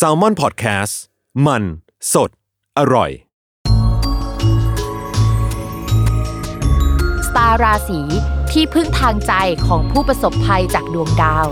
s a l ม o n PODCAST มัน สด อร่อย สตาร์ราศีที่พึ่งทางใจของผู้ประสบภัยจากดวงดาว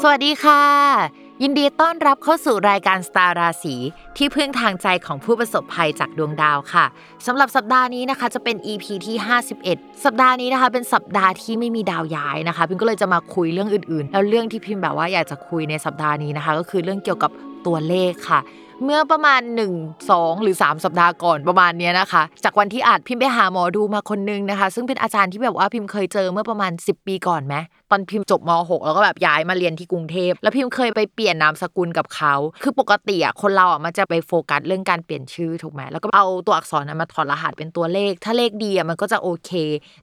สวัสดีค่ะ ยินดีต้อนรับเข้าสู่รายการสตาร์ราศีที่พึ่งทางใจของผู้ประสบภัยจากดวงดาวค่ะสำหรับสัปดาห์นี้นะคะจะเป็น EP ที่ 51 สัปดาห์นี้นะคะ เป็นสัปดาห์ที่ไม่มีดาวย้ายนะคะพิมก็เลยจะมาคุยเรื่องอื่นๆ แล้วเรื่องที่พิมแบบว่าอยากจะคุยในสัปดาห์นี้นะคะ ก็คือเรื่องเกี่ยวกับตัวเลขค่ะเมื่อประมาณ 1 2 หรือ 3 สัปดาห์ก่อนประมาณนี้นะคะ จากวันที่อาจพิมไปหาหมอดูมาคนนึงนะคะ ซึ่งเป็นอาจารย์ที่แบบว่าพิมเคยเจอเมื่อประมาณ 10 ปีก่อนไหม อนพิมจบม .6 แล้วก็แบบย้ายมาเรียนที่กรุงเทพแล้วพิมเคยไปเปลี่ยนนามสกุลกับเขาคือปกติอะคนเราอะมันจะไปโฟกัสเรื่องการเปลี่ยนชื่อถูกไหมแล้วก็เอาตัวอักษรนั้มาถอดรหัสเป็นตัวเลข ถ้าเลขดีอะมันก็จะโอเค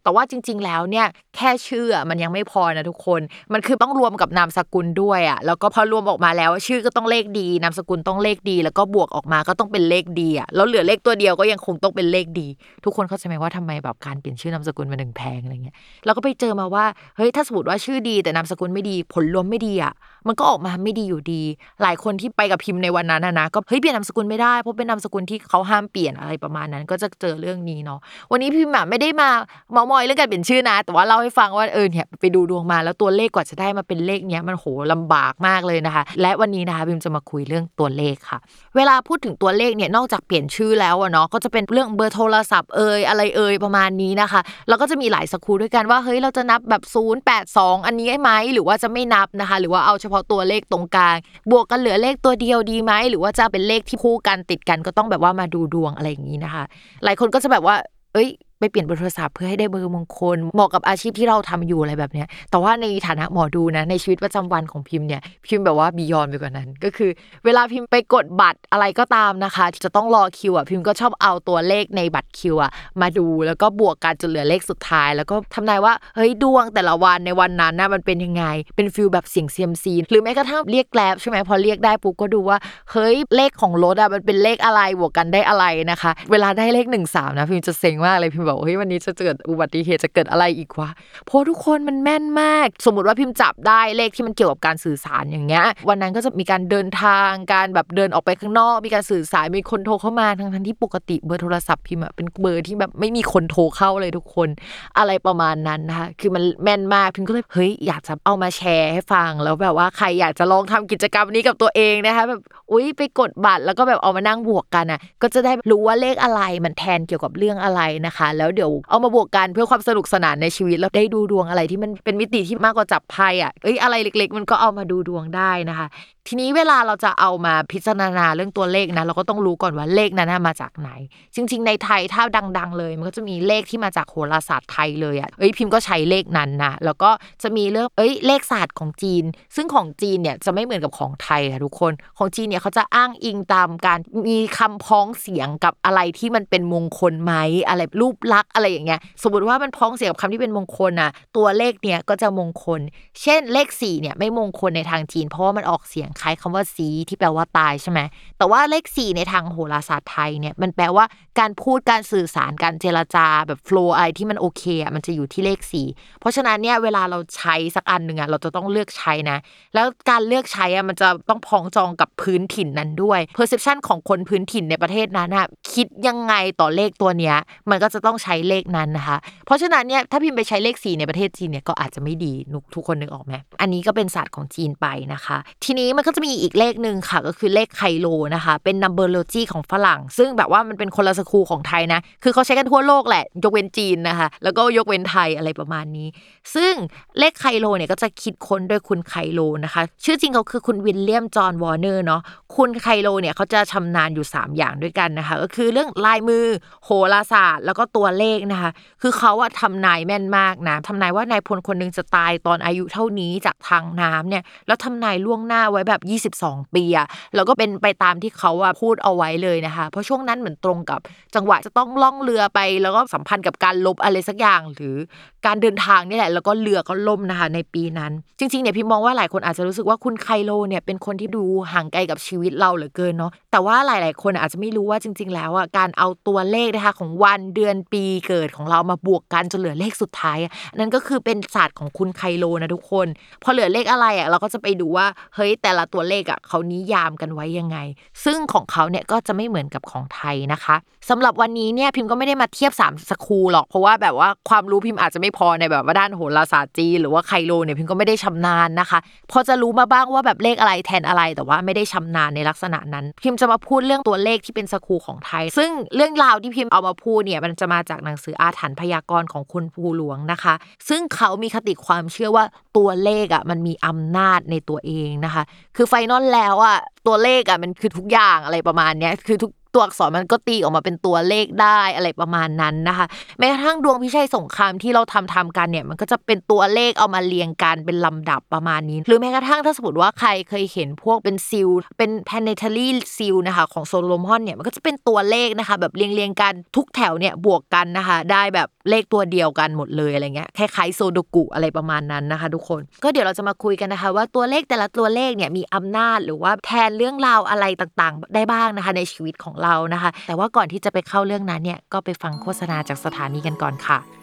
แต่ว่าจริง ๆ แล้วเนี่ยแค่ชื่อมันยังไม่พอนะทุกคน มันคือต้องรวมกับนามสกุลด้วยอะแล้วก็พอรวมออกมาแล้วชื่อก็ต้องเลขดีนามสกุลต้องเลขดี แล้วก็บวกออกมาก็ต้องเป็นเลขดีอะแล้วเหลือเลขตัวเดียวก็ยังคงต้องเป็นเลขดี ทุกคนเข้าใจไหมว่าทำไมแบบการเปลี่ยนชื่อนามสกุลมันถึงแพงอะไรเงี้ยเราก็ไปเจอมาว่าเฮ้ยถ้าสมมติว่าชื่อดีแต่นามสกุลไม่ดีผลรวมไม่ดีอะ มันก็ออกมาไม่ดีอยู่ดี หลายคนที่ไปกับพิมพ์ในวันนั้นนะก็เฮ้ยเปลี่ยนนามสกุลไม่ได้เพราะเป็นนามสกุลที่เขาห้ามเปลี่ยนอะไรประมาณนั้น ก็จะเจอเรื่องนี้เนาะวันนี้พิมพ์ไม่ได้มาเมามอยเรื่องการเปลี่ยนชื่อนะ แต่ว่าเล่าให้ฟังว่าเออเนี่ยไปดูดวงมาแล้วตัวเลขกว่าจะได้มาเป็นเลขเนี้ยมันโหลำบากมากเลยนะคะ และวันนี้นะคะพิมจะมาคุยเรื่องตัวเลขค่ะ เวลาพูดถึงตัวเลขเนี่ยนอกจากเปลี่ยนชื่อแล้วอะเนาะก็จะเป็นเรื่องเบอร์โทรศัพท์เอ่ยอะไรเอ่ยประมาณนี้นะคะแล้วก็จะมีหลายสกูด้วยกันว่าเฮ้ยเราจะนับแบบ0 8 2 อันนี้ไหมหรือว่าจะไม่นับนะคะ หรือว่าเอาเฉพาะตัวเลขตรงกลาง บวกกันเหลือเลขตัวเดียวดีไหม หรือว่าจะเป็นเลขที่คู่กันติดกันก็ต้องแบบว่ามาดูดวงอะไรอย่างนี้นะคะ หลายคนก็จะแบบว่า เอ้ย ไปเปลี่ยนเบอร์โทรศัพท์เพื่อให้ได้เบอร์มงคล เหมาะกับอาชีพที่เราทำอยู่อะไรแบบเนี้ยแต่ว่าในฐานะหมอดูนะในชีวิตประจำวันของพิมพ์เนี่ยพิมพ์แบบว่า beyond ไปกว่านั้น ก็คือ เวลาพิมพ์ไปกดบัตรอะไรก็ตามนะคะที่จะต้องรอคิวอะพิมพ์ก็ชอบเอาตัวเลขในบัตรคิวอะมาดูแล้วก็บวกกันจนเหลือเลขสุดท้าย แล้วก็ทำนายว่าเฮ้ยดวงแต่ละวันในวันนั้นนะมันเป็นยังไง เป็น feel แบบเสี่ยงเซียมซีหรือแม้กระทั่งเรียก Grab ใช่ไหมพอเรียกได้ปุ๊บก็ดูว่าเฮ้ยเลขของรถอะมันเป็นเลขอะไรบวกกันได้อะไรนะคะ เวลาได้เลขหนึ่งสามนะพิมจะเซ็งมากเลยพิมบอกเฮ้ยวันนี้จะเจออุบัติเหตุจะเกิดอะไรอีกวะเพราะทุกคนมันแม่นมาก สมมติว่าพิมพ์จับได้เลขที่มันเกี่ยวกับการสื่อสารอย่างเงี้ย วันนั้นก็จะมีการเดินทางการแบบเดินออกไปข้างนอก มีการสื่อสารมีคนโทรเข้ามาทั้งทั้งที่ปกติเบอร์โทรศัพท์พิมพ์เป็นเบอร์ที่แบบไม่มีคนโทรเข้าเลยทุกคน อะไรประมาณนั้นนะคะคือมันแม่นมากพิมก็เลยเฮ้ยอยากจะเอามาแชร์ให้ฟัง แล้วแบบว่าใครอยากจะลองทำกิจกรรมนี้กับตัวเองนะคะแบบอุ้ยไปกดบัตรแล้วก็แบบเอามานั่งบวกกันอะก็จะได้รู้ว่าเลขอะไรมันแทนเกี่ยวกับเรื่องอะไรนะคะแล้วเดี๋ยวเอามาบวกกันเพื่อความสนุกสนานในชีวิตแล้วได้ดูดวงอะไรที่มันเป็นมิติที่มากกว่าจับไพ่อะเอ้ยอะไรเล็ก ๆ มันก็เอามาดูดวงได้นะคะ ทีนี้เวลาเราจะเอามาพิจารณาเรื่องตัวเลขนะเราก็ต้องรู้ก่อนว่าเลขนั้นมาจากไหน จริง ๆ ในไทยถ้าดัง ๆ เลย มันก็จะมีเลขที่มาจากโหราศาสตร์ไทยเลยอะเอ้ยพิมพ์ก็ใช้เลขนั้นนะแล้วก็จะมีเรื่องเอ้ยเลขศาสตร์ของจีน ซึ่งของจีนเนี่ยจะไม่เหมือนกับของไทยค่ะทุกคนของจีนเนี่ยเขาจะอ้างอิงตามการมีคำพ้องเสียงกับอะไรที่มันเป็นมงคลไหมอะไรรูปลักษณ์อะไรอย่างเงี้ยสมมติว่ามันพ้องเสียงกับคำที่เป็นมงคลอะตัวเลขเนี่ยก็จะมงคล เช่นเลข4เนี่ยไม่มงคลในทางจีน เพราะว่ามันออกเสียงคล้ายคำว่าสีที่แปลว่าตายใช่ไหมแต่ว่าเลข4ในทางโหราศาสตร์ไทยเนี่ยมันแปลว่าการพูดการสื่อสารการเจรจาแบบโฟล์อะไรที่มันโอเคอะมันจะอยู่ที่เลข4เพราะฉะนั้นเนี่ยเวลาเราใช้สักอันหนึ่งอะเราจะต้องเลือกใช้นะ แล้วการเลือกใช้อะมันจะต้องพ้องจองกับพื้นถิ่นนั้นด้วย perception ของคนพื้นถิ่นในประเทศนั้นอะคิดยังไงต่อเลขตัวเนี้ยมันก็จะต้ององใช้เลขนั้นนะคะ เพราะฉะนั้นเนี่ยถ้าพิมพ์ไปใช้เลข 4 ในประเทศจีนเนี่ยก็อาจจะไม่ดีนุกทุกคนนึกออกไหมอันนี้ก็เป็นศาสตร์ของจีนไปนะคะ ทีนี้มันก็จะมีอีกเลขหนึ่งค่ะ ก็คือเลขไคโลนะคะ เป็น numberology ของฝรั่ง ซึ่งแบบว่ามันเป็นคนละสกูของไทยนะ คือเขาใช้กันทั่วโลกแหละ ยกเว้นจีนนะคะ แล้วก็ยกเว้นไทยอะไรประมาณนี้ ซึ่งเลขไคโลเนี่ยก็จะคิดค้นโดยคุณไคโลนะคะ ชื่อจริงเขาคือคุณวิลเลียมจอห์นวอร์เนอร์เนาะ คุณไคโลเนี่ยเขาจะชำนาญอยู่ 3 อย่างด้วยกันนะคะ ก็คือเรื่องลายมือ โหราศาสตร์ แล้วก็ตัวัวเลขนะคะ คือเขาอะทำนายแม่นมากนะทำนายว่านายพลคนหนึงจะตายตอนอายุเท่านี้จากทางน้ำเนี่ย แล้วทำนายล่วงหน้าไว้แบบ 22 ปีอะแล้วก็เป็นไปตามที่เขาอะพูดเอาไว้เลยนะคะ เพราะช่วงนั้นเหมือนตรงกับจังหวะจะต้องล่องเรือไป แล้วก็สัมพันธ์กับการลบอะไรสักอย่างหรือการเดินทางนี่แหละ แล้วก็เรือก็ล่มนะคะในปีนั้น จริงๆเนี่ยพี่มองว่าหลายคนอาจจะรู้สึกว่าคุณไคโลเนี่ยเป็นคนที่ดูห่างไกลกับชีวิตเราเหลือเกินเนาะแต่ว่าหลาย ๆ คนอาจจะไม่รู้ว่าจริง ๆ แล้วอะการเอาตัวเลขนะคะของวันเดือนปีเกิดของเรามาบวกกันจนเหลือเลขสุดท้ายนั่นก็คือเป็นศาสตร์ของคุณไคโลนะทุกคน พอเหลือเลขอะไรอะเราก็จะไปดูว่าเฮ้ยแต่ละตัวเลขอะเขานิยามกันไว้ยังไง ซึ่งของเขาเนี่ยก็จะไม่เหมือนกับของไทยนะคะสำหรับวันนี้เนี่ยพิมพ์ก็ไม่ได้มาเทียบ3สคูหรอกเพราะว่าแบบว่าความรู้พิมพ์อาจจะไม่พอในแบบว่าด้านโหราศาสตร์จีนหรือว่าไคโลเนี่ยพิมพ์ก็ไม่ได้ชำนาญนะคะ พอจะรู้มาบ้างว่าแบบเลขอะไรแทนอะไรแต่ว่าไม่ได้ชำนาญในลักษณะนั้น พิมพ์จะมาพูดเรื่องตัวเลขที่เป็นสคูของไทย ซึ่งเรื่องราวที่พิมพ์เอามาพูดเนี่ยมันจะมาจากหนังสืออาถรรพ์พยากรณ์ของคุณภูหลวงนะคะ ซึ่งเขามีคติความเชื่อว่าตัวเลขอะมันมีอำนาจในตัวเองนะคะ คือไฟนอลแล้วอะตัวเลขอะมันคือทุกอย่างอะไรประมาณเนี้ยคือทุก ตัวอักษรมันก็ตีออกมาเป็นตัวเลขได้อะไรประมาณนั้นนะคะ แม้กระทั่งดวงพิชัยสงครามที่เราทำทำกันเนี่ยมันก็จะเป็นตัวเลขเอามาเรียงกันเป็นลำดับประมาณนี้ หรือแม้กระทั่งถ้าสมมติว่าใครเคยเห็นพวกเป็น seal เป็น planetary seal นะคะของโซโลมอนเนี่ยมันก็จะเป็นตัวเลขนะคะ แบบเรียงเรียงกันทุกแถวเนี่ยบวกกันนะคะ ได้แบบเลขตัวเดียวกันหมดเลยอะไรเงี้ยคล้ายๆซูโดกุอะไรประมาณนั้นนะคะ ทุกคน ก็เดี๋ยวเราจะมาคุยกันนะคะ ว่าตัวเลขแต่ละตัวเลขเนี่ยมีอำนาจหรือว่าแทนเรื่องราวอะไรต่างๆ ได้บ้างนะคะ ในชีวิตของเรานะคะ แต่ว่าก่อนที่จะไปเข้าเรื่องนั้นเนี่ยก็ไปฟังโฆษณาจากสถานีกันก่อนค่ะ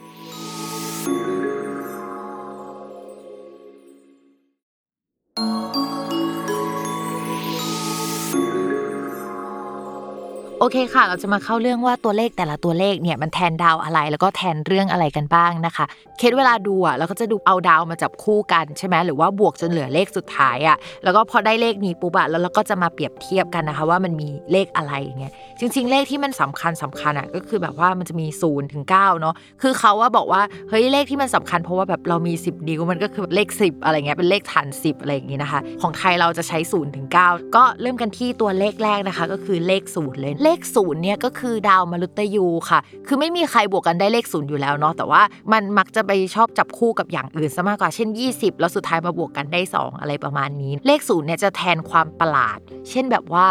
โอเคค่ะ เราจะมาเข้าเรื่องว่าตัวเลขแต่ละตัวเลขเนี่ยมันแทนดาวอะไร แล้วก็แทนเรื่องอะไรกันบ้างนะคะ เคสเวลาดูอะเราก็จะดูเอาดาวมาจับคู่กันใช่ไหมหรือว่าบวกจนเหลือเลขสุดท้ายอะ แล้วก็พอได้เลขนี้ปุ๊บอะแล้วเราก็จะมาเปรียบเทียบกันนะคะ ว่ามันมีเลขอะไรอย่างเงี้ย จริง ๆ เลขที่มันสำคัญสำคัญอะก็คือแบบว่ามันจะมี0ูนย์ถึงเเนาะ คือเขาว่าบอกว่าเฮ้ยเลขที่มันสำคัญเพราะว่าแบบเรามี 10นิ้วมันก็คือเลข 10 อะไรเงี้ย เป็นเลขฐาน 10 อะไรอย่างงี้นะคะ ของไทยเราจะใช้0ูนย์ถึงเก็เริ่มกันที่ตัวเลขแรกนะคะ ก็คือเลขศูนย์เลยเลขศูนย์เนี่ยก็คือดาวมฤตยูค่ะ คือไม่มีใครบวกกันได้เลขศูนย์อยู่แล้วเนาะแต่ว่ามันมักจะไปชอบจับคู่กับอย่างอื่นซะมากกว่าเช่น 20 แล้วสุดท้ายมาบวกกันได้ 2 อะไรประมาณนี้ เลขศูนย์เนี่ยจะแทนความประหลาด เช่นแบบว่า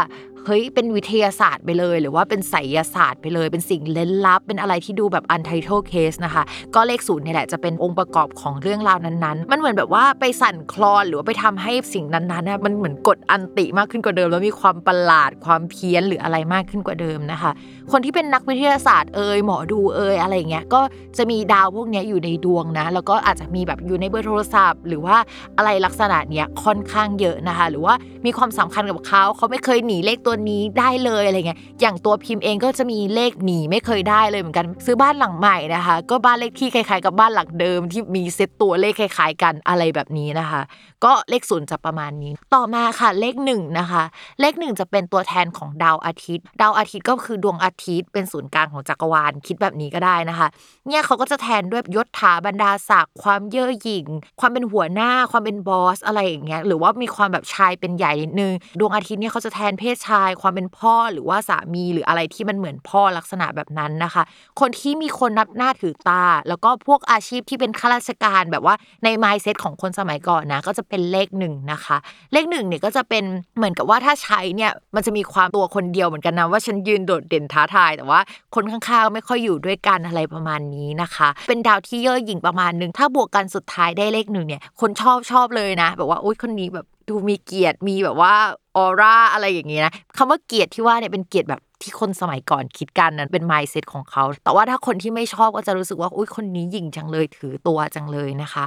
เฮ้ยเป็นวิทยาศาสตร์ไปเลย หรือว่าเป็นไสยศาสตร์ไปเลย เป็นสิ่งเล้นลับ เป็นอะไรที่ดูแบบ untitled case นะคะ ก็เลขศูนย์นี่แหละจะเป็นองค์ประกอบของเรื่องราวนั้นๆ มันเหมือนแบบว่าไปสั่นคลอนหรือว่าไปทำให้สิ่งนั้นๆนะมันเหมือนกดอันติมากขึ้นกว่าเดิม แล้วมีความประหลาดความเพี้ยนหรืออะไรมากขึ้นกว่าเดิมนะคะ คนที่เป็นนักวิทยาศาสตร์เอ่ยหมอดูเอ่ยอะไรเงี้ยก็จะมีดาวพวกนี้อยู่ในดวงนะ แล้วก็อาจจะมีแบบอยู่ในเบอร์โทรศัพท์ หรือว่าอะไรลักษณะเนี้ยค่อนข้างเยอะนะคะ หรือว่ามีความสำคัญกับเขาเขาไม่เคยหนีเลขตัวนี้ได้เลยยอะไรเงี้ยอย่างตัวพิมพ์เองก็จะมีเลขหนีไม่เคยได้เลยเหมือนกัน ซื้อบ้านหลังใหม่นะคะ ก็บ้านเลขที่คล้ายๆ กับบ้านหลังเดิมที่มีเซตตัวเลขคล้าย ๆ กันอะไรแบบนี้นะคะ ก็เลขศูนย์จะประมาณนี้ ต่อมาค่ะเลขหนึ่งนะคะ เลขหนึ่งจะเป็นตัวแทนของดาวอาทิตย์ ดาวอาทิตย์ก็คือดวงอาทิตย์เป็นศูนย์กลางของจักรวาลคิดแบบนี้ก็ได้นะคะ เนี่ยเขาก็จะแทนด้วยยศถาบรรดาศักดิ์ความเย่อหยิ่ง ความเป็นหัวหน้า ความเป็นบอสอะไรอย่างเงี้ยหรือว่ามีความแบบชายเป็นใหญ่นิดนึงดวงอาทิตย์เนี่ยเขาจะแทนเพศชาย ความเป็นพ่อหรือว่าสามีหรืออะไรที่มันเหมือนพ่อลักษณะแบบนั้นนะคะ คนที่มีคนนับหน้าถือตา แล้วก็พวกอาชีพที่เป็นข้าราชการแบบว่าในไมซ์เซ็ตของคนสมัยก่อนนะก็จะเป็นเลขหนึ่งนะคะ เลขหนึ่งเนี่ยก็จะเป็นเหมือนกับว่าถ้าใช้เนี่ยมันจะมีความตัวคนเดียวเหมือนกันนะว่าฉันยืนโดดเด่นท้าทายแต่ว่าคนข้างๆไม่ค่อยอยู่ด้วยกันอะไรประมาณนี้นะคะ เป็นดาวที่เย่อหยิ่งประมาณนึงถ้าบวกกันสุดท้ายได้เลขหนึ่งเนี่ย คนชอบชอบเลยนะ แบบว่าโอ๊ยคนนี้แบบดูมีเกียรติมีแบบว่าออร่าอะไรอย่างนี้นะคำว่าเกียรติที่ว่าเนี่ยเป็นเกียรติแบบที่คนสมัยก่อนคิดกันนั้นเป็น mindset ของเขา แต่ว่าถ้าคนที่ไม่ชอบก็จะรู้สึกว่าอุ้ยคนนี้หยิ่งจังเลยถือตัวจังเลยนะคะ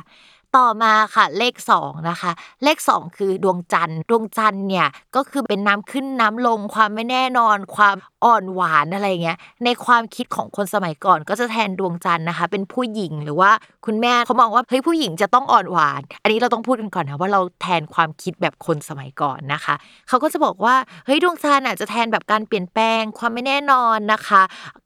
ต่อมาค่ะเลข2นะคะ เลข 2 คือดวงจันทร์ ดวงจันทร์เนี่ยก็คือเป็นน้ำขึ้นน้ำลงความไม่แน่นอน ความ อ่อนหวานอะไรเงี้ย ในความคิดของคนสมัยก่อนก็จะแทนดวงจันทร์นะคะ เป็นผู้หญิงหรือว่าคุณแม่เขามองว่าเฮ้ยผู้หญิงจะต้องอ่อนหวาน อันนี้เราต้องพูดกันก่อนนะว่าเราแทนความคิดแบบคนสมัยก่อนนะคะเขาก็จะบอกว่าเฮ้ยดวงจันทร์อะจะแทนแบบการเปลี่ยนแปลงความไม่แน่นอนนะคะ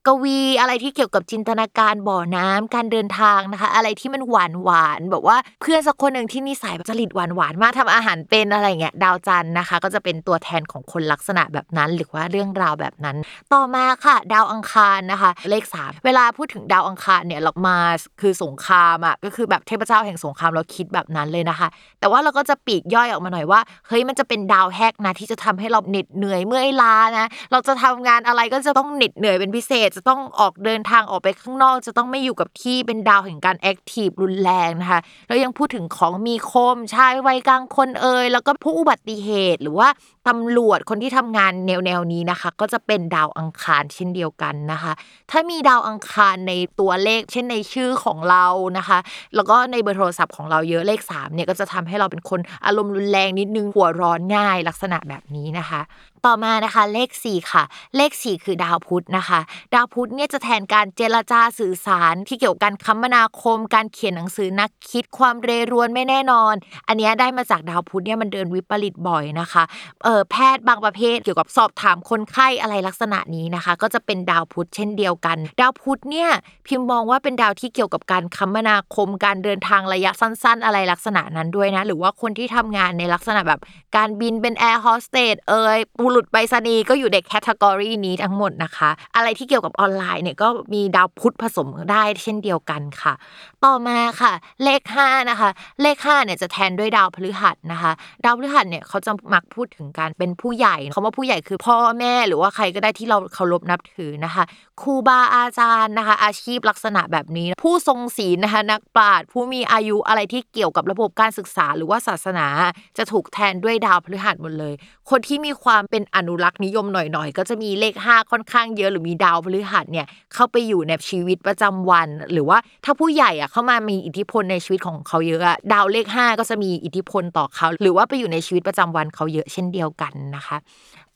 กวีอะไรที่เกี่ยวกับจินตนาการบ่อน้ำการเดินทางนะคะ อะไรที่มันหวานหวานแบบว่าเพื่อนสักคนหนึ่งที่นิสัยจริตหวานหวานมากทำอาหารเป็นอะไรเงี้ยดาวจันทร์นะคะ ก็จะเป็นตัวแทนของคนลักษณะแบบนั้น หรือว่าเรื่องราวแบบนั้นต่อมาค่ะ ดาวอังคารนะคะ เลข 3 เวลาพูดถึงดาวอังคารเนี่ยเรามาคือสงครามอะก็คือแบบเทพเจ้าแห่งสงครามเราคิดแบบนั้นเลยนะคะ แต่ว่าเราก็จะปลีกย่อยออกมาหน่อยว่าเฮ้ยมันจะเป็นดาวแฮกนะที่จะทำให้เราเหน็ดเหนื่อยเมื่อยล้านะเราจะทำงานอะไรก็จะต้องเหน็ดเหนื่อยเป็นพิเศษ จะต้องออกเดินทางออกไปข้างนอก จะต้องไม่อยู่กับที่เป็นดาวแห่งการ active รุนแรงนะคะแล้วยังพูดถึงของมีคมชายวัยกลางคนเอ่ยแล้วก็ผู้อุบัติเหตุหรือว่า ตำรวจคนที่ทำงานแนวแนวนี้นะคะ ก็จะเป็นดาวอังคารเช่นเดียวกันนะคะ ถ้ามีดาวอังคารในตัวเลข เช่นในชื่อของเรานะคะ แล้วก็ในเบอร์โทรศัพท์ของเราเยอะเลข3เนี่ยก็จะทำให้เราเป็นคนอารมณ์รุนแรงนิดนึงหัวร้อนง่ายลักษณะแบบนี้นะคะ ต่อมานะคะเลข 4 ค่ะ เลข 4 คือดาวพุธนะคะ ดาวพุธเนี่ยจะแทนการเจรจาสื่อสารที่เกี่ยวกับการคมนาคม การเขียนหนังสือนักคิดความเรรวนไม่แน่นอน อันนี้ได้มาจากดาวพุธเนี่ยมันเดินวิปริตบ่อยนะคะเออแพทย์บางประเภทเกี่ยวกับสอบถามคนไข้อะไรลักษณะนี้นะคะ ก็จะเป็นดาวพุธเช่นเดียวกัน ดาวพุธเนี่ยพิมพ์มองว่าเป็นดาวที่เกี่ยวกับการคมนาคมการเดินทางระยะสั้น ๆ อะไรลักษณะนั้นด้วยนะ หรือว่าคนที่ทำงานในลักษณะแบบการบินเป็นแอร์โฮสเตสเอ่ยบุรุษไปรษณีย์ก็อยู่ใน category นี้ทั้งหมดนะคะ อะไรที่เกี่ยวกับออนไลน์เนี่ยก็มีดาวพุธผสมได้เช่นเดียวกันค่ะ ต่อมาค่ะ เลข5นะคะเลข5เนี่ยจะแทนด้วยดาวพฤหัสนะคะ ดาวพฤหัสเนี่ยเขาจะมักพูดถึงการเป็นผู้ใหญ่คำว่าผู้ใหญ่คือพ่อแม่หรือว่าใครก็ได้ที่เราเคารพนับถือนะคะครูบาอาจารย์นะคะ อาชีพลักษณะแบบนี้ ผู้ทรงศีลนะคะนักปราชญ์ผู้มีอายุอะไรที่เกี่ยวกับระบบการศึกษาหรือว่าศาสนา จะถูกแทนด้วยดาวพฤหัสหมดเลย คนที่มีความเป็นอนุรักษ์นิยมหน่อยๆ ก็จะมีเลข 5 ค่อนข้างเยอะหรือมีดาวพฤหัสเนี่ยเข้าไปอยู่ในชีวิตประจำวัน หรือว่าถ้าผู้ใหญ่อะเข้ามามีอิทธิพลในชีวิตของเขาเยอะอะดาวเลข 5 ก็จะมีอิทธิพลต่อเขา หรือว่าไปอยู่ในชีวิตประจำวันเขาเยอะเช่นเดียวกันนะคะ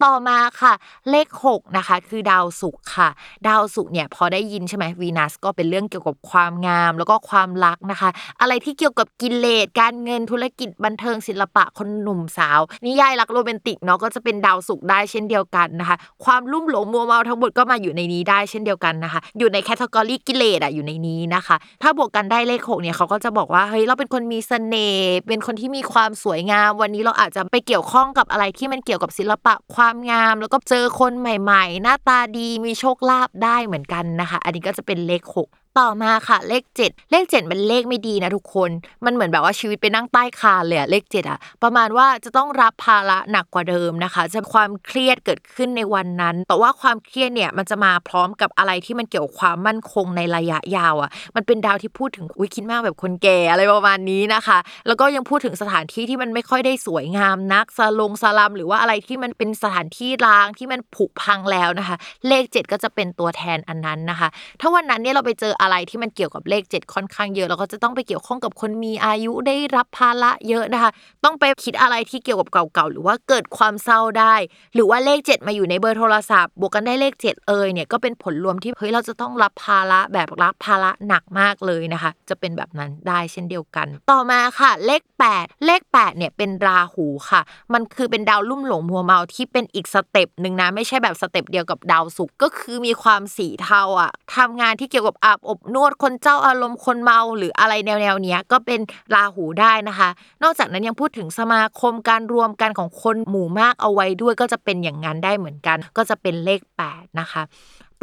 ต่อมาค่ะ เลข 6 นะคะ คือดาวศุกร์ค่ะ ดาวศุกร์เนี่ยพอได้ยินใช่ไหมวีนัสก็เป็นเรื่องเกี่ยวกับความงาม แล้วก็ความรักนะคะ อะไรที่เกี่ยวกับกิเลสการเงินธุรกิจบันเทิงศิลปะคนหนุ่มสาว นิยายรักโรแมนติกเนาะก็จะเป็นดาวศุกร์ได้เช่นเดียวกันนะคะ ความลุ่มหลงมัวเมาทั้งหมดก็มาอยู่ในนี้ได้เช่นเดียวกันนะคะ อยู่ในแคตตากรีกิเลสอะอยู่ในนี้นะคะ ถ้าบวกกันได้เลขหกเนี่ยเขาก็จะบอกว่าเฮ้ยเราเป็นคนมีเสน่ห์เป็นคนที่มีความสวยงาม วันนี้เราอาจจะไปเกี่ยวข้องกับอะไรที่มันเกี่ยวกับศิลปะความความงาม แล้วก็เจอคนใหม่ ๆ หน้าตาดีมีโชคลาภได้เหมือนกันนะคะ อันนี้ก็จะเป็นเลขหก ต่อมาค่ะ เลข 7 เลข7เป็นเลขไม่ดีนะทุกคน มันเหมือนแบบว่าชีวิตไปนั่งใต้คานเลยอะเลข 7อะประมาณว่าจะต้องรับภาระหนักกว่าเดิมนะคะ จะความเครียดเกิดขึ้นในวันนั้น แต่ว่าความเครียดเนี่ยมันจะมาพร้อมกับอะไรที่มันเกี่ยวความมั่นคงในระยะยาวอะมันเป็นดาวที่พูดถึงอุ้ยคิดมากแบบคนแก่อะไรประมาณนี้นะคะ แล้วก็ยังพูดถึงสถานที่ที่มันไม่ค่อยได้สวยงามนักซาลงซาลัมหรือว่าอะไรที่มันเป็นสถานที่ร้างที่มันผุพังแล้วนะคะ เลข 7 ก็จะเป็นตัวแทนอันนั้นนะคะ ถ้าวันนั้นเนี่ยเราไปเจออะะไรที่มันเกี่ยวกับเลข 7 ค่อนข้างเยอะเราก็จะต้องไปเกี่ยวข้องกับคนมีอายุได้รับภาระเยอะนะคะ ต้องไปคิดอะไรที่เกี่ยวกับเก่าๆหรือว่าเกิดความเศร้าได้ หรือว่าเลข 7 มาอยู่ในเบอร์โทรศัพท์บวกกันได้เลข 7 เอยเนี่ยก็เป็นผลรวมที่เฮ้ยเราจะต้องรับภาระแบบรับภาระหนักมากเลยนะคะ จะเป็นแบบนั้นได้เช่นเดียวกัน ต่อมาค่ะ เลข 8 เลข 8 เนี่ยเป็นราหูค่ะ มันคือเป็นดาวลุ่มหลงมัวเมาที่เป็นอีก step หนึ่งนะไม่ใช่แบบ step เดียวกับดาวศุกร์ก็คือมีความสีเทาอะทำงานที่เกี่ยวกับอาบอบนวดคนเจ้าอารมณ์คนเมาหรืออะไรแนวๆเนี้ยก็เป็นราหูได้นะคะ นอกจากนั้นยังพูดถึงสมาคมการรวมกันของคนหมู่มากเอาไว้ด้วยก็จะเป็นอย่างนั้นได้เหมือนกัน ก็จะเป็นเลข 8 นะคะ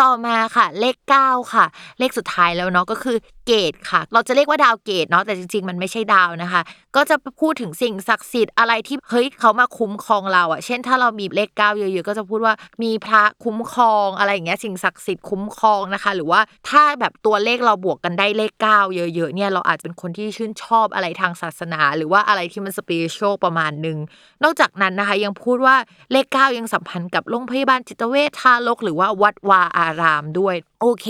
ต่อมาค่ะเลข 9 ค่ะ เลขสุดท้ายแล้วเนาะก็คือ เกตค่ะ เราจะเรียกว่าดาวเกตเนาะแต่จริง ๆ มันไม่ใช่ดาวนะคะ ก็จะพูดถึงสิ่งศักดิ์สิทธิ์อะไรที่เฮ้ยเขามาคุ้มครองเราอะเช่น ถ้าเรามีเลข9เยอะๆก็จะพูดว่ามีพระคุ้มครองอะไรอย่างเงี้ยสิ่งศักดิ์สิทธิ์คุ้มครองนะคะ หรือว่าถ้าแบบตัวเลขเราบวกกันได้เลข9เยอะๆเนี่ยเราอาจจะเป็นคนที่ชื่นชอบอะไรทางศาสนา หรือว่าอะไรที่มันสปิริชวลประมาณหนึ่งนอกจากนั้นนะคะยังพูดว่าเลข9ยังสัมพันธ์กับโรงพยาบาลจิตเวชทารกหรือว่าวัดวาอารามด้วยโอเค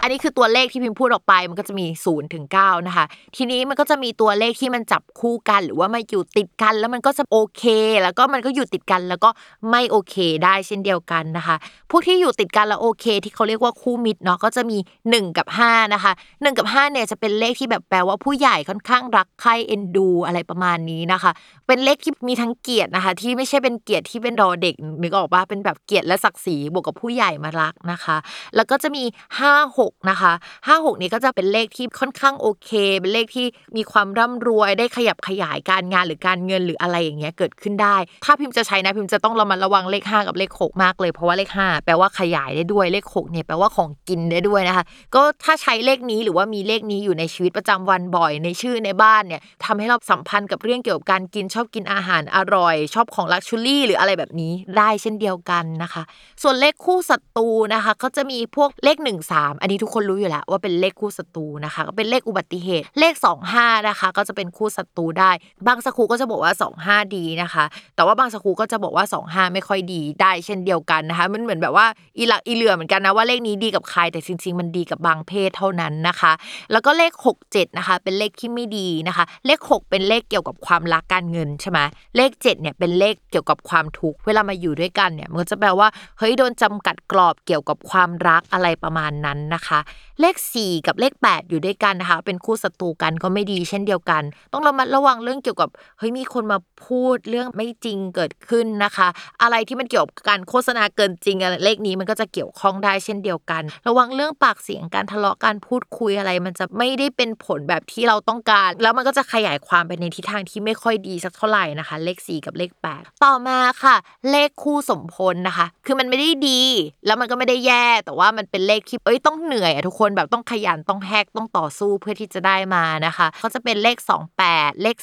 อันนี้คือตัวเลขที่พิมพ์พูดออกไป มันก็จะมี0ถึง9นะคะ ทีนี้มันก็จะมีตัวเลขที่มันจับคู่กัน หรือว่ามาอยู่ติดกัน แล้วมันก็จะโอเค แล้วก็มันก็อยู่ติดกันแล้วก็ไม่โอเคได้เช่นเดียวกันนะคะ พวกที่อยู่ติดกันแล้วโอเค ที่เขาเรียกว่าคู่มิตรเนาะ ก็จะมี 1 กับ 5 นะคะ 1 กับ 5 เนี่ยจะเป็นเลขที่แบบแปลว่าผู้ใหญ่ค่อนข้างรักใคร่เอ็นดู อะไรประมาณนี้นะคะ เป็นเลขที่มีทั้งเกียรตินะคะ ที่ไม่ใช่เป็นเกียรติที่เป็นรอเด็กนึกออกปะเป็นแบบเกียรติและศักดิ์ศรีบวกกับผู้ใหญ่มารักนะคะ แล้วก็จะมี5 6 นะคะ 5 6 นี้ก็จะเป็นเลขที่ค่อนข้างโอเค เป็นเลขที่มีความร่ำรวยได้ขยับขยายการงานหรือการเงินหรืออะไรอย่างเงี้ยเกิดขึ้นได้ ถ้าพิมพ์จะใช้นะพิมพ์จะต้องระมัดระวังเลข 5 กับเลข 6 มากเลยเพราะว่าเลข 5 แปลว่าขยายได้ด้วยเลข 6 เนี่ยแปลว่าของกินได้ด้วยนะคะ ก็ถ้าใช้เลขนี้หรือว่ามีเลขนี้อยู่ในชีวิตประจำวันบ่อยในชื่อในบ้านเนี่ยทำให้เราสัมพันธ์กับเรื่องเกี่ยวกับการกินชอบกินอาหารอร่อย ชอบของลักชูรี่หรืออะไรแบบนี้ได้เช่นเดียวกันนะคะ ส่วนเลขคู่ศัตรูนะคะก็จะมีพวกเลขข 1 3 อันนี้ทุกคนรู้อยู่แล้วว่าเป็นเลขคู่ศัตรูนะคะ ก็เป็นเลขอุบัติเหตุ เลข 2 5 นะคะ ก็จะเป็นคู่ศัตรูได้ บางสกูก็จะบอกว่า 2 5 ดีนะคะ แต่ว่าบางสกูก็จะบอกว่า 2 5 ไม่ค่อยดีได้เช่นเดียวกันนะคะ มันเหมือนแบบว่าอีหลักอีเหลือเหมือนกันนะว่าเลขนี้ดีกับใครแต่จริง ๆ มันดีกับบางเพศเท่านั้นนะคะ แล้วก็เลข 6 7 นะคะ เป็นเลขที่ไม่ดีนะคะ เลข 6 เป็นเลขเกี่ยวกับความรักการเงินใช่ไหมเลข 7 เนี่ยเป็นเลขเกี่ยวกับความทุกข์เวลามาอยู่ด้วยกันเนี่ยมันก็จะแปลว่าเฮ้ยโดนจำกัดกรอบเกี่ยวกับความรักอะไรประมาณนั้นนะคะ เลข 4 กับเลข 8 อยู่ด้วยกันนะคะ เป็นคู่ศัตรูกันก็ไม่ดีเช่นเดียวกัน ต้องระมัดระวังเรื่องเกี่ยวกับเฮ้ยมีคนมาพูดเรื่องไม่จริงเกิดขึ้นนะคะ อะไรที่มันเกี่ยวกับการโฆษณาเกินจริงอะไรเลขนี้มันก็จะเกี่ยวข้องได้เช่นเดียวกัน ระวังเรื่องปากเสียงการทะเลาะการพูดคุยอะไร มันจะไม่ได้เป็นผลแบบที่เราต้องการ แล้วมันก็จะขยายความไปในทิศทางที่ไม่ค่อยดีสักเท่าไหร่นะคะ เลข 4 กับเลข 8 ต่อมาค่ะ เลขคู่สมพลนะคะ คือมันไม่ได้ดี แล้วมันก็ไม่ได้แย่ แต่ว่ามันเป็นเลคลิปเอ้ยต้องเหนื่อยอะทุกคนแบบต้องขยันต้องแฮกต้องต่อสู้เพื่อที่จะได้มานะคะก็จะเป็นเลข 28 เลข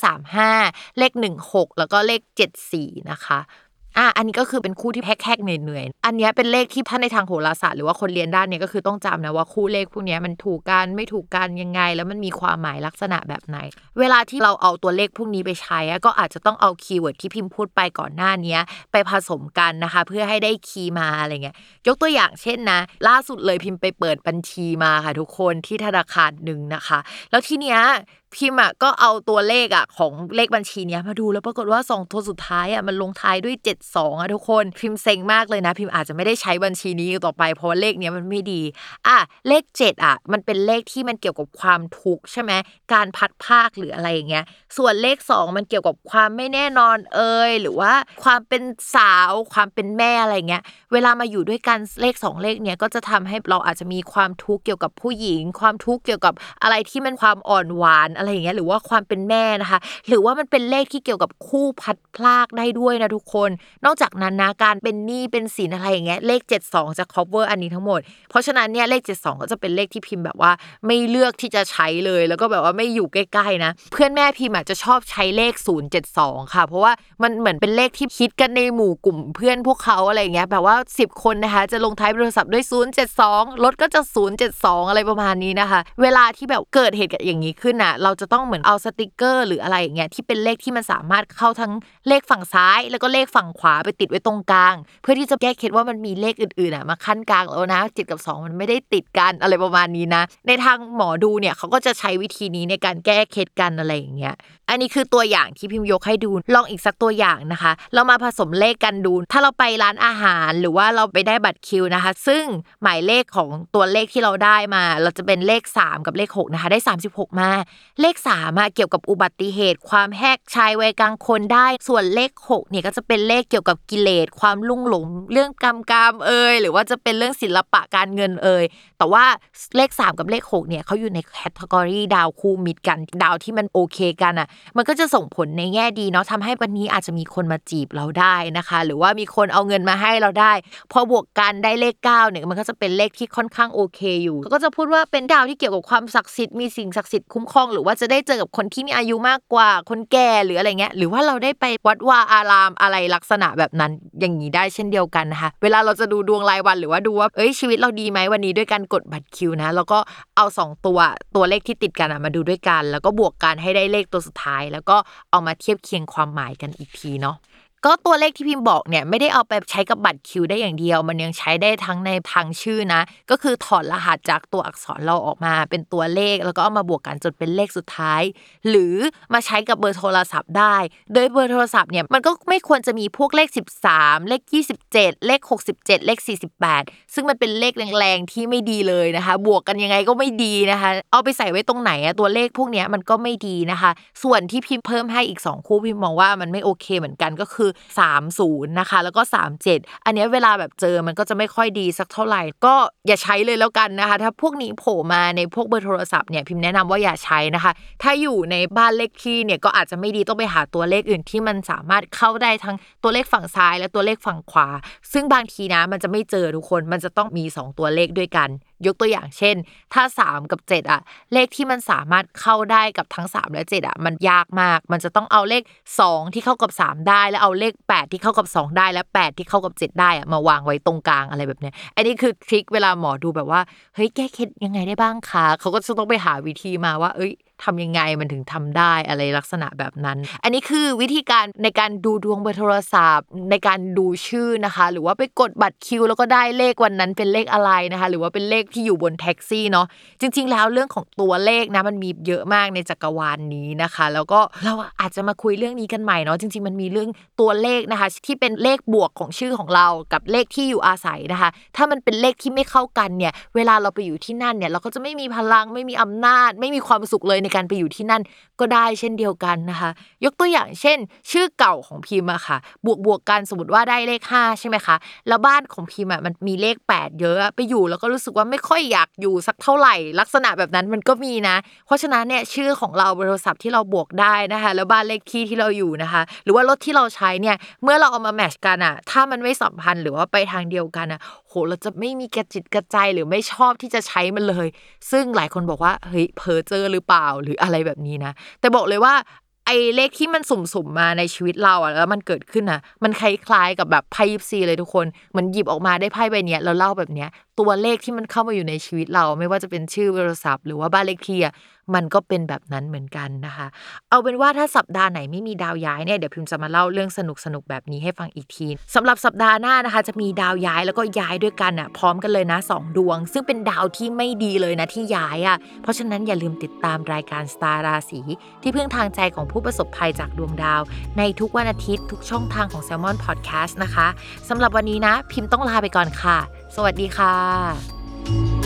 35 เลข 16 แล้วก็เลข 74 นะคะ อะอันนี้ก็คือเป็นคู่ที่แฮกๆเหนื่อยๆ อันนี้เป็นเลขที่ถ้าในทางโหราศาสตร์หรือว่าคนเรียนด้านเนี้ยก็คือต้องจำนะว่าคู่เลขพวกนี้มันถูกกันไม่ถูกกันยังไง แล้วมันมีความหมายลักษณะแบบไหน เวลาที่เราเอาตัวเลขพวกนี้ไปใช้ก็อาจจะต้องเอา keyword ที่พิมพ์พูดไปก่อนหน้านี้ไปผสมกันนะคะ เพื่อให้ได้ key มาอะไรเงี้ยยกตัวอย่างเช่นนะ ล่าสุดเลยพิมพ์ไปเปิดบัญชีมาค่ะทุกคนที่ธนาคารหนึ่งนะคะ แล้วทีเนี้ย พิมอะก็เอาตัวเลขอะของเลขบัญชีเนี้ยมาดูแล้วปรากฏว่า2ตัวสุดท้ายอะมันลงท้ายด้วย 72อะทุกคนพิมเซ็งมากเลยนะ พิมอาจจะไม่ได้ใช้บัญชีนี้ต่อไป เพราะเลขเนี้ยมันไม่ดีอะเลข 7อะมันเป็นเลขที่มันเกี่ยวกับความทุกข์ใช่ไหมการพัดภาคหรืออะไรอย่างเงี้ยส่วนเลข 2 มันเกี่ยวกับความไม่แน่นอนเอ่ยหรือว่าความเป็นสาวความเป็นแม่อะไรเงี้ยเวลามาอยู่ด้วยกันเลข 2 เลขเนี้ยก็จะทำให้เราอาจจะมีความทุกข์เกี่ยวกับผู้หญิง ความทุกข์เกี่ยวกับอะไรที่มันความอ่อนหวานอะไรอย่างเงี้ยหรือว่าความเป็นแม่นะคะ หรือว่ามันเป็นเลขที่เกี่ยวกับคู่พัดพลากได้ด้วยนะทุกคน นอกจากนั้นนะการเป็นหนี้เป็นสินอะไรอย่างเงี้ยเลข 72 จะ cover อันนี้ทั้งหมด เพราะฉะนั้นเนี่ยเลข 72 ก็จะเป็นเลขที่พิมพ์แบบว่า ไม่เลือกที่จะใช้เลย แล้วก็แบบว่าไม่อยู่ใกล้ๆนะ เพื่อนแม่พิมพ์อาจจะชอบใช้เลข 072 ค่ะ เพราะว่ามันเหมือนเป็นเลขที่คิดกันในหมู่กลุ่มเพื่อนพวกเขาอะไรอย่างเงี้ยแบบว่า 10 คนนะคะจะลงท้ายโทรศัพท์ด้วย 072 รถก็จะ 072 อะไรประมาณนี้นะคะ เวลาที่แบบเกิดเหตุอย่างนี้ขึ้นอะเราราจะต้องเหมือนเอาสติกเกอร์ หรืออะไรอย่างเงี้ยที่เป็นเลขที่มันสามารถเข้าทั้งเลขฝั่งซ้าย แล้วก็เลขฝั่งขวาไปติดไว้ตรงกลาง เพื่อที่จะแก้เคล็ดว่ามันมีเลขอื่นๆอะมาขั้นกลางแล้วนะจิตกับ 2 มันไม่ได้ติดกันอะไรประมาณนี้นะ ในทางหมอดูเนี่ยเขาก็จะใช้วิธีนี้ในการแก้เคล็ดกันอะไรอย่างเงี้ยอันนี้คือตัวอย่างที่พิมพ์ยกให้ดูลองอีกสักตัวอย่างนะคะ เรามาผสมเลขกันดู ถ้าเราไปร้านอาหารหรือว่าเราไปได้บัตรคิวนะคะ ซึ่งหมายเลขของตัวเลขที่เราได้มา เราจะเป็นเลข 3 กับเลข6นะคะได้ 36 มาเลข3มาเกี่ยวกับอุบัติเหตุ ความแหกชายวัยกลางคนได้ ส่วนเลข6เนี่ยก็จะเป็นเลขเกี่ยวกับกิเลส ความลุ่งหลง เรื่องกรรมกรรมเอ่ยหรือว่าจะเป็นเรื่องศิลปะการเงินเอ่ยแต่ว่าเลข 3 กับเลข6เนี่ยเขาอยู่ในแคตตากรีดาวคู่มิตรกันดาวที่มันโอเคกันอะ มันก็จะส่งผลในแง่ดีเนาะทำให้วันนี้อาจจะมีคนมาจีบเราได้นะคะ หรือว่ามีคนเอาเงินมาให้เราได้ พอบวกกันได้เลข9เนี่ยมันก็จะเป็นเลขที่ค่อนข้างโอเคอยู่ก็จะพูดว่าเป็นดาวที่เกี่ยวกับความศักดิ์สิทธิ์มีสิ่งศักดิ์สิทธิ์คุ้มครองหรือว่าว่าจะได้เจอกับคนที่มีอายุมากกว่า คนแก่หรืออะไรเงี้ย หรือว่าเราได้ไปวัดวาอารามอะไรลักษณะแบบนั้นอย่างนี้ได้เช่นเดียวกันนะคะ เวลาเราจะดูดวงรายวันหรือว่าดูว่า เอ้ยชีวิตเราดีไหมวันนี้ด้วยการกดบัตรคิวนะ แล้วก็เอา 2 ตัวตัวเลขที่ติดกันมาดูด้วยกัน แล้วก็บวกกันให้ได้เลขตัวสุดท้าย แล้วก็เอามาเทียบเคียงความหมายกันอีกทีเนาะ ก็ตัวเลขที่พิมพ์บอกเนี่ยไม่ได้เอาไปใช้กับบัตรคิวได้อย่างเดียว มันยังใช้ได้ทั้งในทางชื่อนะ ก็คือถอดรหัสจากตัวอักษรเราออกมาเป็นตัวเลข แล้วก็เอามาบวกกันจนเป็นเลขสุดท้าย หรือมาใช้กับเบอร์โทรศัพท์ได้ โดยเบอร์โทรศัพท์เนี่ยมันก็ไม่ควรจะมีพวกเลข 13 เลข 27 เลข 67 เลข 48 ซึ่งมันเป็นเลขแรงๆที่ไม่ดีเลยนะคะ บวกกันยังไงก็ไม่ดีนะคะ เอาไปใส่ไว้ตรงไหนอะตัวเลขพวกนี้มันก็ไม่ดีนะคะ ส่วนที่พิมพ์เพิ่มให้อีก 2 คู่พิมพ์มองว่ามันไม่โอเคเหมือนกันก็คือ30นะคะแล้วก็ 37 อันนี้เวลาแบบเจอมันก็จะไม่ค่อยดีสักเท่าไหร่ ก็อย่าใช้เลยแล้วกันนะคะ ถ้าพวกนี้โผล่มาในพวกเบอร์โทรศัพท์เนี่ยพิมพ์แนะนำว่าอย่าใช้นะคะ ถ้าอยู่ในบ้านเลขที่เนี่ยก็อาจจะไม่ดีต้องไปหาตัวเลขอื่นที่มันสามารถเข้าได้ทั้งตัวเลขฝั่งซ้ายและตัวเลขฝั่งขวา ซึ่งบางทีนะมันจะไม่เจอทุกคนมันจะต้องมี 2 ตัวเลขด้วยกัน ยกตัวอย่างเช่น ถ้า 3 กับ 7 อะ เลขที่มันสามารถเข้าได้กับทั้ง 3 และ 7 อะ มันยากมาก มันจะต้องเอาเลข 2 ที่เข้ากับ 3 ได้ แล้วเอาเลข 8 ที่เข้ากับ 2 ได้ และ 8 ที่เข้ากับ 7 ได้อะมาวางไว้ตรงกลางอะไรแบบเนี้ย อันนี้คือทริคเวลาหมอดูแบบว่า เฮ้ยแก้เคล็ดยังไงได้บ้างคะเขาก็จะต้องไปหาวิธีมาว่า เอ้ย ทำยังไงมันถึงทำได้อะไรลักษณะแบบนั้น อันนี้คือวิธีการในการดูดวงเบอร์โทรศัพท์ ในการดูชื่อนะคะ หรือว่าไปกดบัตรคิว แล้วก็ได้เลขวันนั้นเป็นเลขอะไรนะคะ หรือว่าเป็นเลขที่อยู่บนแท็กซี่เนาะจริง ๆ แล้วเรื่องของตัวเลขนะมันมีเยอะมากในจักรวาลนนี้นะคะ แล้วก็เราอาจจะมาคุยเรื่องนี้กันใหม่เนาะจริง ๆ มันมีเรื่องตัวเลขนะคะ ที่เป็นเลขบวกของชื่อของเรากับเลขที่อยู่อาศัยนะคะ ถ้ามันเป็นเลขที่ไม่เข้ากันเนี่ยเวลาเราไปอยู่ที่นั่นเนี่ยเราก็จะไม่มีพลังไม่มีอำนาจ ไม่มีความสุขเลยในการไปอยู่ที่นั่นก็ได้เช่นเดียวกันนะคะ ยกตัวอย่างเช่น ชื่อเก่าของพิมพ์อะค่ะ บวกบวกกันสมมติว่าได้เลข 5 ใช่ไหมคะ แล้วบ้านของพิมพ์อะมันมีเลข 8 เยอะไปอยู่แล้วก็รู้สึกว่าไม่ค่อยอยากอยู่สักเท่าไหร่ ลักษณะแบบนั้นมันก็มีนะ เพราะฉะนั้นเนี่ยชื่อของเราโทรศัพท์ที่เราบวกได้นะคะ แล้วบ้านเลขที่ที่เราอยู่นะคะ หรือว่ารถที่เราใช้เนี่ยเมื่อเราเอามาแมชกันอะถ้ามันไม่สัมพันธ์หรือว่าไปทางเดียวกันอะ โหเราจะไม่มีกระจิตกระใจหรือไม่ชอบที่จะใช้มันเลย ซึ่งหลายคนบอกว่าเฮ้ยเพอเจอหรือเปล่าหรืออะไรแบบนี้นะ แต่บอกเลยว่าไอ้เลขที่มันสุ่มๆมาในชีวิตเราอะแล้วมันเกิดขึ้นอะมันคล้ายๆกับแบบไพ่ยิปซีเลยทุกคนเหมันหยิบออกมาได้ไพ่ใบเนี้ยแล้วเล่าแบบเนี้ยตัวเลขที่มันเข้ามาอยู่ในชีวิตเรา ไม่ว่าจะเป็นชื่อโทรศัพท์หรือว่าบ้านเลขที่อะมันก็เป็นแบบนั้นเหมือนกันนะคะ เอาเป็นว่าถ้าสัปดาห์ไหนไม่มีดาวย้ายเนี่ยเดี๋ยวพิมจะมาเล่าเรื่องสนุกสนุกแบบนี้ให้ฟังอีกทีสำหรับสัปดาห์หน้านะคะ จะมีดาวย้ายแล้วก็ย้ายด้วยกันอะพร้อมกันเลยนะสองดวง ซึ่งเป็นดาวที่ไม่ดีเลยนะที่ย้ายอะเพราะฉะนั้นอย่าลืมติดตามรายการสตาร์ราศีที่พึ่งทางใจของผู้ประสบภัยจากดวงดาว ในทุกวันอาทิตย์ทุกช่องทางของ s ซ l m o n Podcast นะคะสำหรับวันนี้นะ พิมพ์ต้องลาไปก่อนค่ะ สวัสดีค่ะ